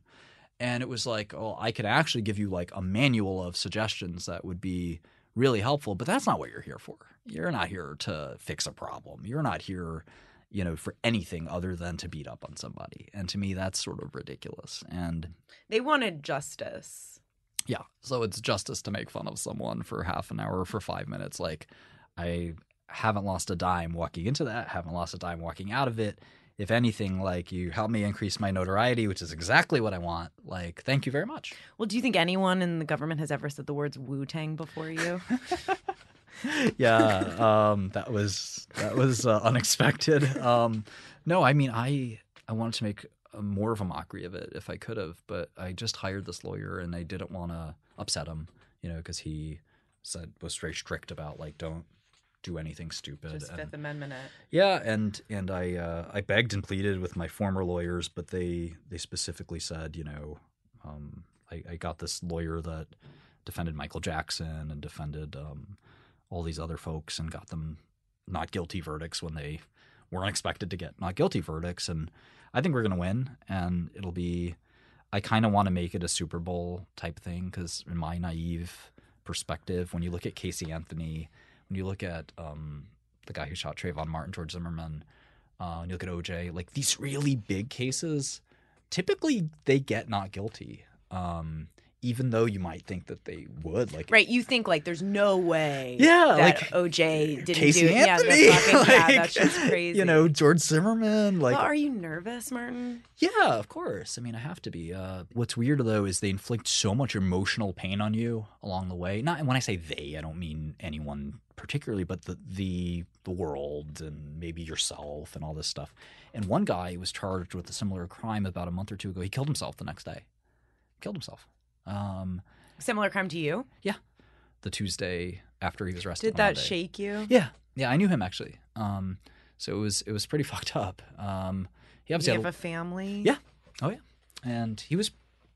And it was like, oh, I could actually give you like a manual of suggestions that would be really helpful, but that's not what you're here for. You're not here to fix a problem. You're not here, you know, for anything other than to beat up on somebody. And to me, that's sort of ridiculous. And They wanted justice. yeah, so it's justice to make fun of someone for half an hour or for five minutes. Like, I haven't lost a dime walking into that, haven't lost a dime walking out of it. If anything, like, you help me increase my notoriety, which is exactly what I want. Like, thank you very much. Well, do you think anyone in the government has ever said the words Wu Tang before you? yeah, um, that was that was uh, unexpected. Um, no, I mean, I I wanted to make more of a mockery of it if I could have, but I just hired this lawyer and I didn't want to upset him, you know, because he said was very strict about like don't do anything stupid. Just and- Fifth Amendment it. yeah, and and I uh, I begged and pleaded with my former lawyers, but they they specifically said, you know, um, I, I got this lawyer that defended Michael Jackson and defended um, all these other folks and got them not guilty verdicts when they weren't expected to get not guilty verdicts, and I think we're gonna win, and it'll be. I kind of want to make it a Super Bowl type thing because, in my naive perspective, when you look at Casey Anthony, when you look at um, the guy who shot Trayvon Martin, George Zimmerman, uh, when you look at OJ, like these really big cases, typically they get not guilty, um, even though you might think that they would. Like, Right, you think like there's no way Yeah, that like, OJ didn't Casey do it. Yeah, Anthony, the fucking, yeah, that's just crazy. You know, George Zimmerman, like, well, are you nervous, Martin? Yeah, of course. I mean, I have to be. Uh, what's weird though is they inflict so much emotional pain on you along the way. Not and when I say they, I don't mean anyone particularly, but the the the world and maybe yourself and all this stuff. And one guy was charged with a similar crime about a month or two ago. He killed himself the next day. Killed himself. Um, Similar crime to you? yeah, the Tuesday after he was arrested. Did that Monday. shake you? Yeah, yeah, I knew him actually. Um, so it was it was pretty fucked up. Um, he You obviously have had a family? yeah. Oh yeah. And he was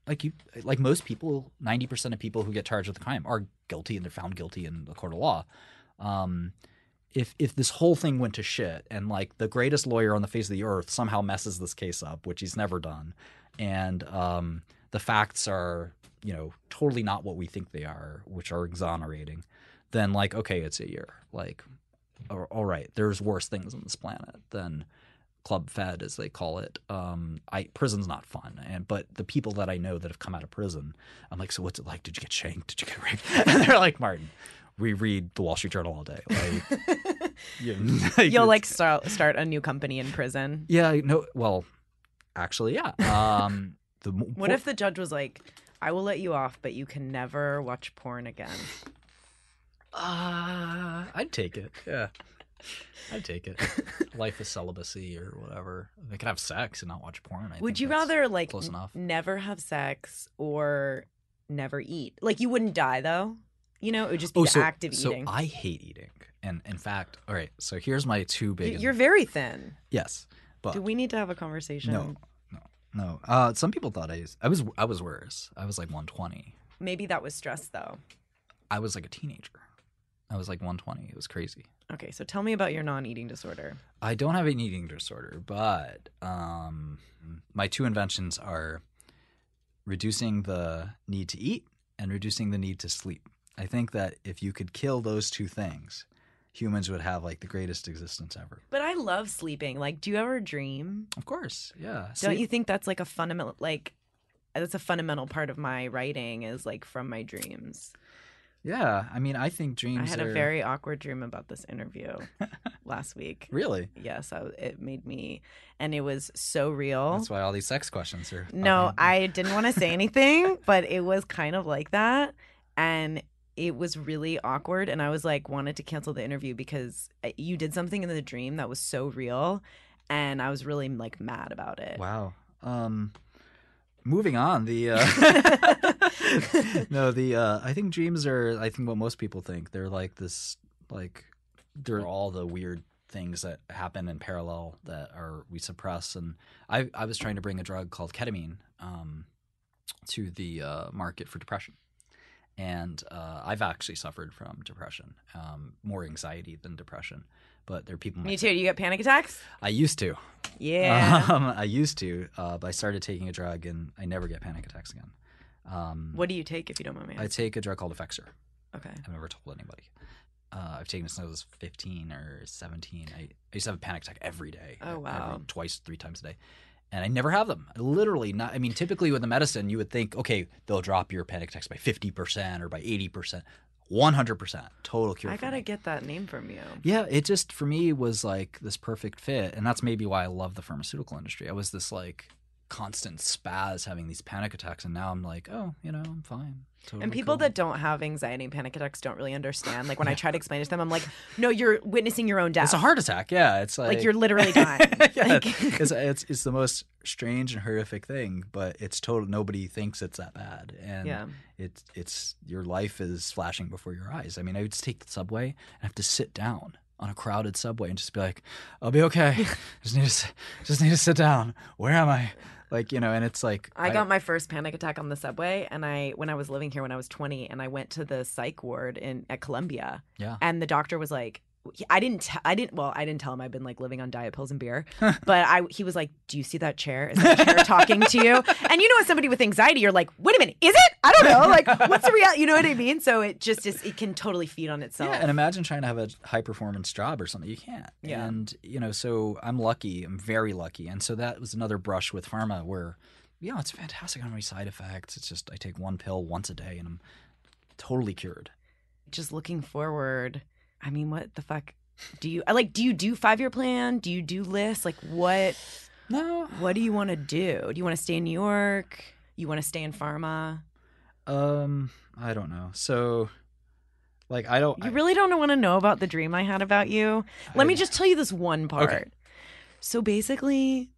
like you like most people, ninety percent of people who get charged with a crime are guilty and they're found guilty in the court of law. Um, if if this whole thing went to shit and like the greatest lawyer on the face of the earth somehow messes this case up, which he's never done, and um, the facts are you know totally not what we think they are, which are exonerating, then like okay, it's a year. Like, all all right, there's worse things on this planet than club fed as they call it. Um i prison's not fun and but the people that i know that have come out of prison i'm like so what's it like? Did you get shanked? Did you get raped? And they're like martin we read the wall street journal all day. Like you- You'll like start start a new company in prison. yeah no well actually yeah. Um the What if the judge was like, "I will let you off, but you can never watch porn again"? uh i'd take it yeah i'd take it life is celibacy or whatever they could have sex and not watch porn I Would you rather like close enough never have sex or never eat? Like you wouldn't die though. You know, it would just be oh the so, act of so eating. i hate eating and in fact all right so here's my two big You're very thin. yes but Do we need to have a conversation? No, no. Uh, some people thought I, I was, I was worse. I was like 120. Maybe that was stress though. I was like a teenager. I was like 120. It was crazy. Okay, so tell me about your non-eating disorder. I don't have an eating disorder, but um, my two inventions are reducing the need to eat and reducing the need to sleep. I think that if you could kill those two things, humans would have like the greatest existence ever. But I love sleeping. Like, do you ever dream? Of course, yeah. Don't you think that's like a fundamental like that's a fundamental part of my writing is like from my dreams. Yeah, I mean, I think dreams. I had are... a very awkward dream about this interview last week. Really? Yes, I, it made me, and it was so real. That's why all these sex questions are. No, I didn't want to say anything, but it was kind of like that. And it was really awkward. And I was like, wanted to cancel the interview because uh, you did something in the dream that was so real. And I was really like mad about it. Wow. Um, moving on. The uh, no, the uh, I think dreams are. I think what most people think they're like this. Like they're all the weird things that happen in parallel that are we suppress. And I I was trying to bring a drug called ketamine um, to the uh, market for depression. And uh, I've actually suffered from depression, um, more anxiety than depression. But there are people. Me too. Do you get panic attacks? I used to. Yeah. Um, I used to, uh, but I started taking a drug and I never get panic attacks again. Um, What do you take if you don't mind me Asking? I take a drug called Effexor. Okay. I've never told anybody. Uh, I've taken it since I was 15 or 17. I, I used to have a panic attack every day. Oh, every- wow. twice, three times a day. And I never have them. Literally not. I mean, typically with the medicine, you would think, okay, they'll drop your panic attacks by 50% or by 80%. 100% total cure. I gotta me. get that name from you. Yeah, it just for me was like this perfect fit, and that's maybe why I love the pharmaceutical industry. I was this like constant spaz having these panic attacks, and now I'm like, oh, you know, I'm fine. Totally And people cool. that don't have anxiety and panic attacks don't really understand. Like when I try to explain it to them, I'm like, no, you're witnessing your own death. It's a heart attack. Yeah, it's like Like you're literally dying. yeah, Like- it's, it's it's the most strange and horrific thing, but it's total. Nobody thinks it's that bad, and Yeah. it's it's your life is flashing before your eyes. I mean, I would just take the subway and have to sit down on a crowded subway and just be like, "I'll be okay. just need to just need to sit down. Where am I?" Like you know, and it's like I got my first panic attack on the subway, and I when I was living here when I was 20, and I went to the psych ward in at Columbia. Yeah. And the doctor was like, I didn't, t- I didn't. Well, I didn't tell him I've been like living on diet pills and beer, but I he was like, "Do you see that chair? Is that chair talking to you?" And you know, as somebody with anxiety, you're like, "Wait a minute, is it? I don't know. Like, what's the reality? You know what I mean?" So it just is. It can totally feed on itself. Yeah, and imagine trying to have a high performance job or something. You can't. Yeah. And you know, so I'm lucky. I'm very lucky. And so that was another brush with pharma where, yeah it's fantastic. I don't have any side effects. It's just I take one pill once a day and I'm totally cured. just looking forward. I mean, what the fuck do you I like? Do you do five year plan? Do you do lists? Like what? No. What do you want to do? Do you want to stay in New York? You want to stay in pharma? Um, I don't know. So, like, I don't. You really don't want to know about the dream I had about you. Let me just tell you this one part. So basically,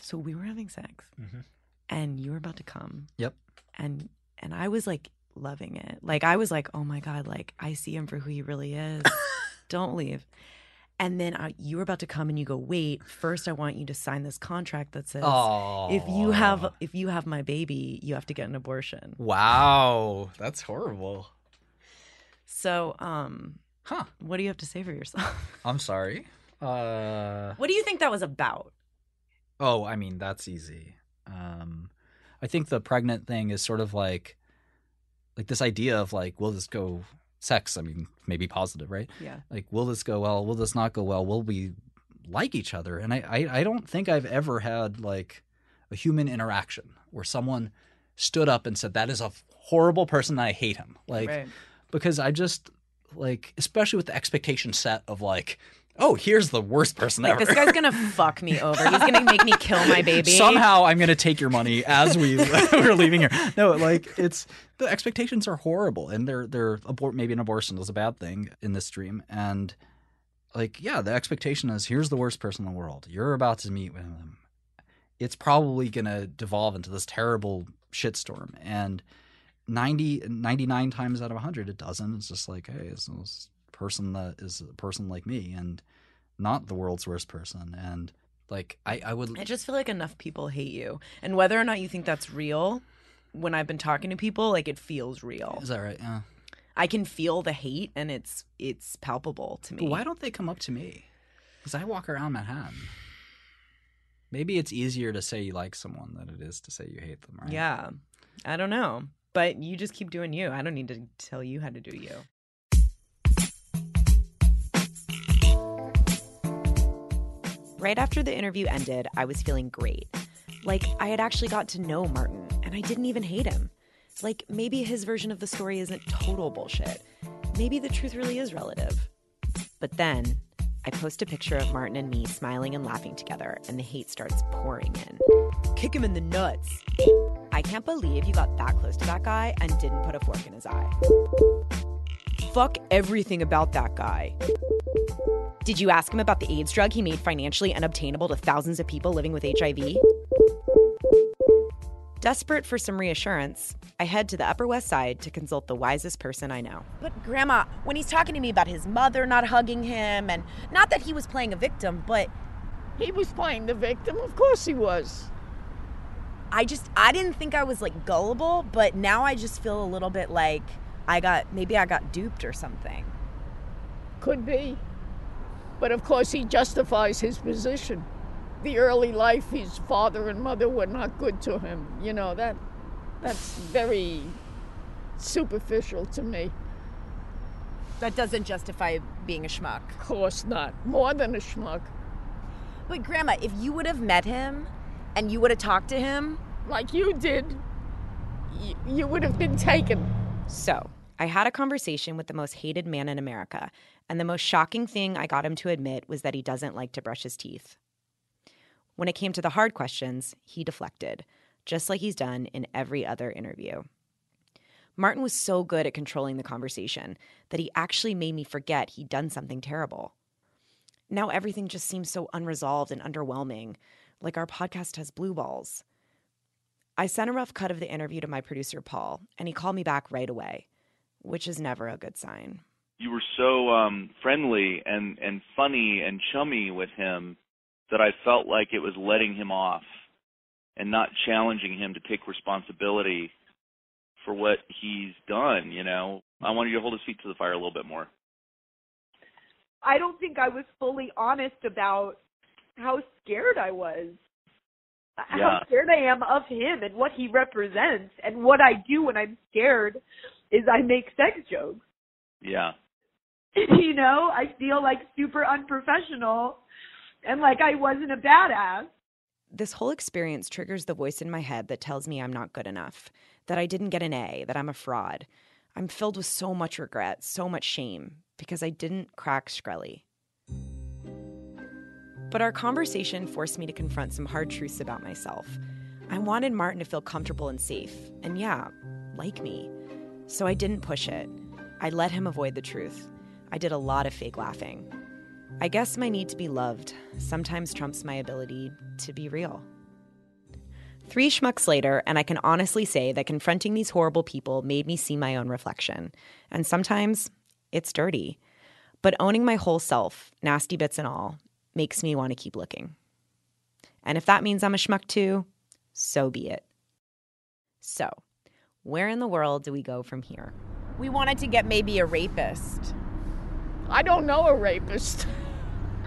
so we were having sex, Mhm. and you were about to come, Yep. and and I was like loving it. Like I was like, oh my god, like I see him for who he really is. Don't leave. And then I, you were about to come, and you go, wait. First, I want you to sign this contract that says, if you have if you have my baby, you have to get an abortion. Wow, that's horrible. So, um, huh? What do you have to say for yourself? I'm sorry. Uh. What do you think that was about? Oh, I mean, that's easy. Um, I think the pregnant thing is sort of like, like this idea of like, will this go sex? I mean, maybe positive, right? Yeah. Like, will this go well? Will this not go well? Will we like each other? And I, I, I don't think I've ever had like a human interaction where someone stood up and said, that is a horrible person. I hate him. Like, Right. because I just like, especially with the expectation set of like, oh, here's the worst person Like ever. this guy's gonna fuck me over. He's gonna make me kill my baby. Somehow I'm going to take your money as we we're leaving here. No, like it's the expectations are horrible, and they're they're abort maybe an abortion is a bad thing in this dream, and like yeah, the expectation is here's the worst person in the world. You're about to meet with him. It's probably going to devolve into this terrible shitstorm, and 90, 99 times out of 100 it doesn't. It's just like hey, it's person that is a person like me, and not the world's worst person, and like I, I would I just feel like enough people hate you, and whether or not you think that's real, when I've been talking to people, like it feels real. Is that right? Yeah. I can feel the hate, and it's it's palpable to me. But why don't they come up to me? Because I walk around Manhattan. Maybe it's easier to say you like someone than it is to say you hate them, right? Yeah, I don't know, but you just keep doing you. I don't need to tell you how to do you. Right after the interview ended, I was feeling great. Like I had actually got to know Martin, and I didn't even hate him. Like maybe his version of the story isn't total bullshit. Maybe the truth really is relative. But then I post a picture of Martin and me smiling and laughing together, and the hate starts pouring in. Kick him in the nuts. I can't believe you got that close to that guy and didn't put a fork in his eye. Fuck everything about that guy. Did you ask him about the AIDS drug he made financially unobtainable to thousands of people living with HIV? Desperate for some reassurance, I head to the Upper West Side to consult the wisest person I know. But, Grandma, when he's talking to me about his mother not hugging him, and not that he was playing a victim, but. He was playing the victim, of course he was. I just, I didn't think I was like gullible, but now I just feel a little bit like I got, maybe I got duped or something. Could be. But of course, he justifies his position. The early life, his father and mother were not good to him. You know, that that's very superficial to me. That doesn't justify being a schmuck. Of course not. More than a schmuck. But Grandma, if you would have met him and you would have talked to him, like you did, y- you would have been taken. So, I had a conversation with the most hated man in America, and the most shocking thing I got him to admit was that he doesn't like to brush his teeth. When it came to the hard questions, he deflected, just like he's done in every other interview. Martin was so good at controlling the conversation that he actually made me forget he'd done something terrible. Now everything just seems so unresolved and underwhelming, like our podcast has blue balls. I sent a rough cut of the interview to my producer, Paul, and he called me back right away, which is never a good sign. You were so um, friendly and, and funny and chummy with him that I felt like it was letting him off and not challenging him to take responsibility for what he's done, you know. I wanted you to hold his feet to the fire a little bit more. I don't think I was fully honest about how scared I was. Yeah. How scared I am of him and what he represents. And what I do when I'm scared is I make sex jokes. Yeah. you know, I feel like super unprofessional and like I wasn't a badass. This whole experience triggers the voice in my head that tells me I'm not good enough, that I didn't get an A, that I'm a fraud. I'm filled with so much regret, so much shame, because I didn't crack Shkreli. But our conversation forced me to confront some hard truths about myself. I wanted Martin to feel comfortable and safe, and yeah, like me. So I didn't push it. I let him avoid the truth. I did a lot of fake laughing. I guess my need to be loved sometimes trumps my ability to be real. Three schmucks later, and I can honestly say that confronting these horrible people made me see my own reflection. And sometimes it's dirty. But owning my whole self, nasty bits and all, makes me want to keep looking. And if that means I'm a schmuck too, so be it. So, where in the world do we go from here? We wanted to get maybe a rapist. I don't know a rapist.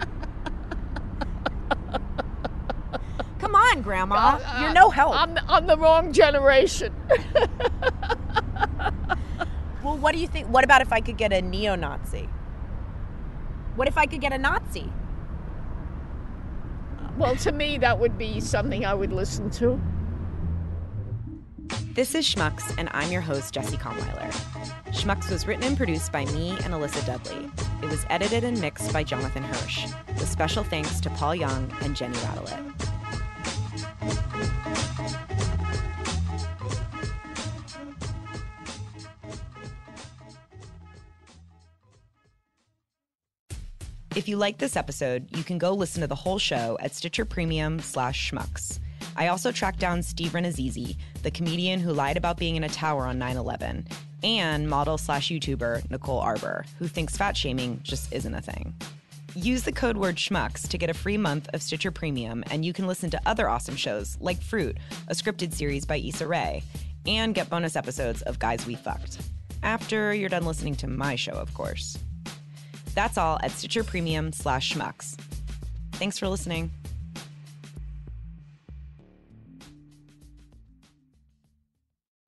Come on, Grandma. Uh, uh, You're no help. I'm, I'm the wrong generation. Well, what do you think? What about if I could get a neo Nazi? What if I could get a Nazi? well, to me, that would be something I would listen to. This is Schmucks, and I'm your host, Jesse Conweiler. Schmucks was written and produced by me and Alyssa Dudley. It was edited and mixed by Jonathan Hirsch, with special thanks to Paul Young and Jenny Radelet. If you like this episode, you can go listen to the whole show at Stitcher Premium slash schmucks. I also tracked down Steve Rannazzisi, the comedian who lied about being in a tower on 9 11, and model slash YouTuber Nicole Arbour, who thinks fat shaming just isn't a thing. Use the code word schmucks to get a free month of Stitcher Premium, and you can listen to other awesome shows like Fruit, a scripted series by Issa Rae, and get bonus episodes of Guys We Fucked. After you're done listening to my show, of course. That's all at Stitcher Premium slash schmucks. Thanks for listening.